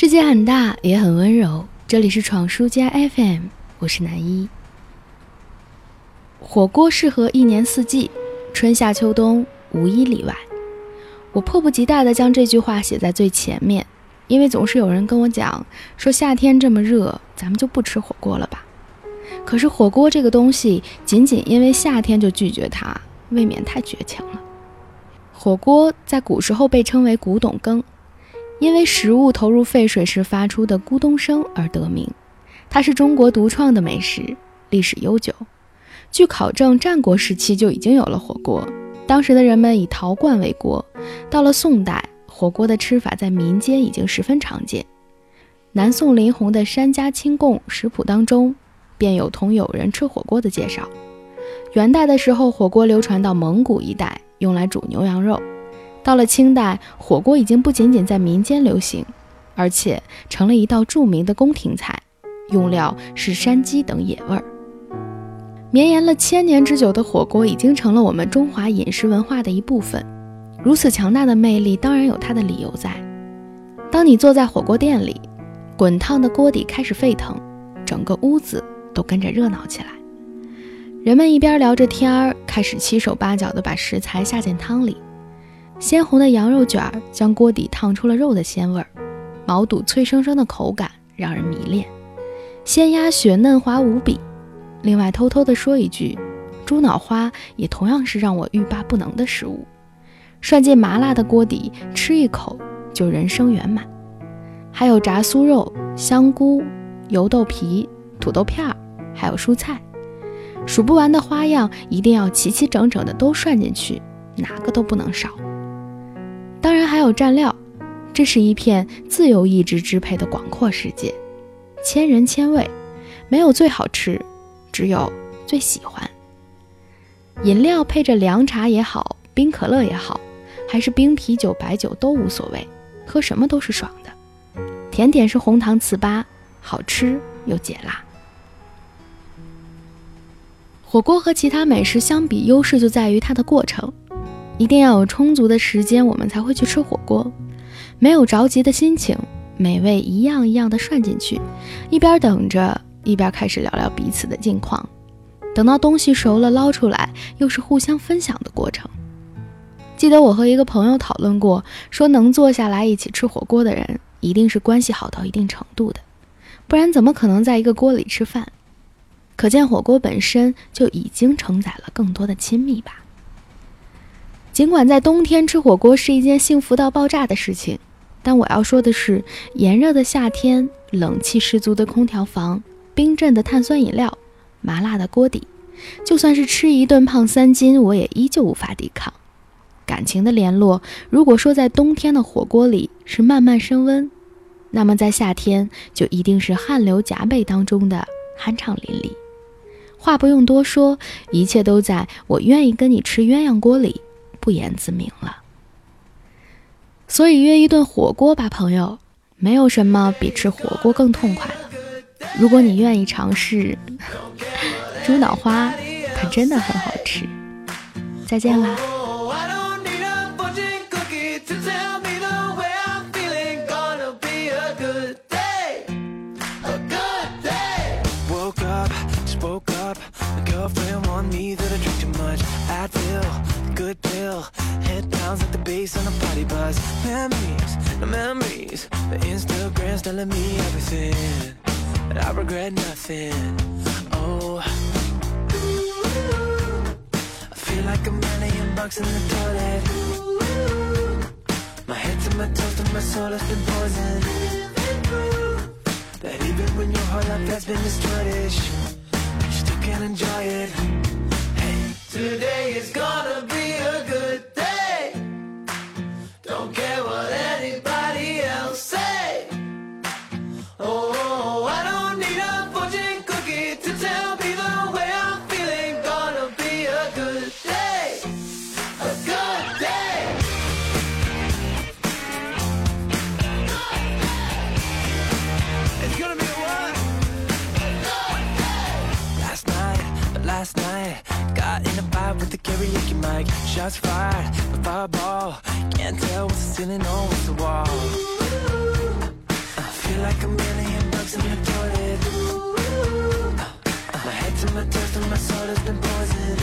世界很大，也很温柔。这里是闯书家 FM，我是南一。火锅适合一年四季，春夏秋冬无一例外。我迫不及待地将这句话写在最前面，因为总是有人跟我讲说夏天这么热，咱们就不吃火锅了吧。可是火锅这个东西，仅仅因为夏天就拒绝它，未免太绝情了。火锅在古时候被称为古董羹。因为食物投入沸水时发出的咕咚声而得名，它是中国独创的美食，历史悠久。据考证，战国时期就已经有了火锅，当时的人们以陶罐为锅。到了宋代，火锅的吃法在民间已经十分常见。南宋林洪的《山家清供食谱》当中，便有同友人吃火锅的介绍。元代的时候，火锅流传到蒙古一带，用来煮牛羊肉。到了清代，火锅已经不仅仅在民间流行，而且成了一道著名的宫廷菜，用料是山鸡等野味儿。绵延了千年之久的火锅已经成了我们中华饮食文化的一部分。如此强大的魅力，当然有它的理由在。当你坐在火锅店里，滚烫的锅底开始沸腾，整个屋子都跟着热闹起来。人们一边聊着天儿，开始七手八脚地把食材下进汤里。鲜红的羊肉卷将锅底烫出了肉的鲜味儿，毛肚脆生生的口感让人迷恋，鲜鸭血嫩滑无比。另外，偷偷的说一句，猪脑花也同样是让我欲罢不能的食物。涮进麻辣的锅底，吃一口就人生圆满。还有炸酥肉、香菇、油豆皮、土豆片儿，还有蔬菜，数不完的花样，一定要齐齐整整的都涮进去，哪个都不能少。还有蘸料，这是一片自由意志支配的广阔世界，千人千味，没有最好吃，只有最喜欢。饮料配着凉茶也好，冰可乐也好，还是冰啤酒、白酒都无所谓，喝什么都是爽的。甜点是红糖糍粑，好吃又解辣。火锅和其他美食相比，优势就在于它的过程。一定要有充足的时间，我们才会去吃火锅。没有着急的心情，美味一样一样的涮进去，一边等着，一边开始聊聊彼此的近况。等到东西熟了，捞出来，又是互相分享的过程。记得我和一个朋友讨论过，说能坐下来一起吃火锅的人，一定是关系好到一定程度的，不然怎么可能在一个锅里吃饭？可见火锅本身就已经承载了更多的亲密吧。尽管在冬天吃火锅是一件幸福到爆炸的事情，但我要说的是，炎热的夏天，冷气十足的空调房，冰镇的碳酸饮料，麻辣的锅底，就算是吃一顿胖三斤，我也依旧无法抵抗。感情的联络，如果说在冬天的火锅里是慢慢升温，那么在夏天就一定是汗流浃背当中的酣畅淋漓。话不用多说，一切都在我愿意跟你吃鸳鸯锅里。不言自明了，所以约一顿火锅吧，朋友，没有什么比吃火锅更痛快了。如果你愿意尝试，猪脑花可真的很好吃。再见啦。good pill. Head bounce like the bass on a party bus. Memories, no memories. The Instagram's telling me everything. But I regret nothing. Oh. I feel like a million bucks in the toilet. My head to my toes to my soul has been poisoned. That even when your whole life has been destroyed, you still can't enjoy it. Hey, today is gonna be. Shots fired, a fireball. Can't tell what's the ceiling or what's the wall. I feel like a million bucks in the toilet. My head to my toes and my soul has been poisoned.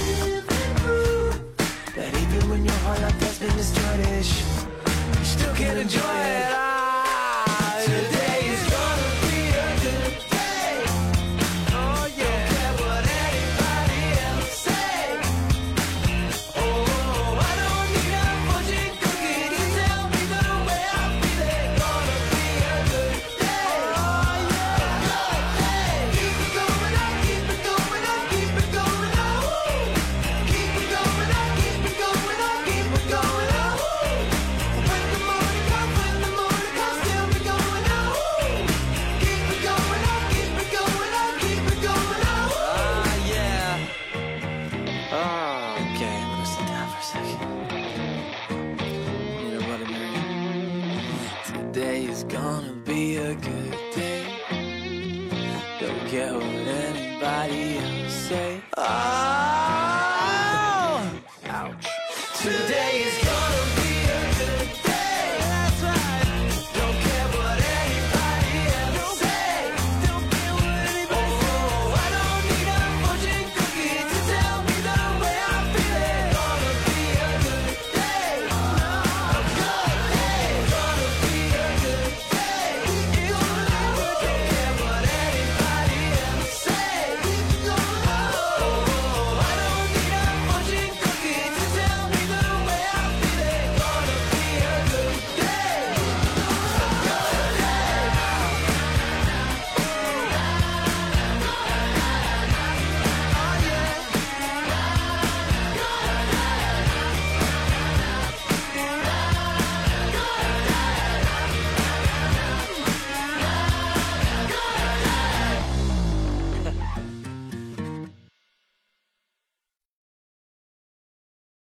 care what anybody else say. I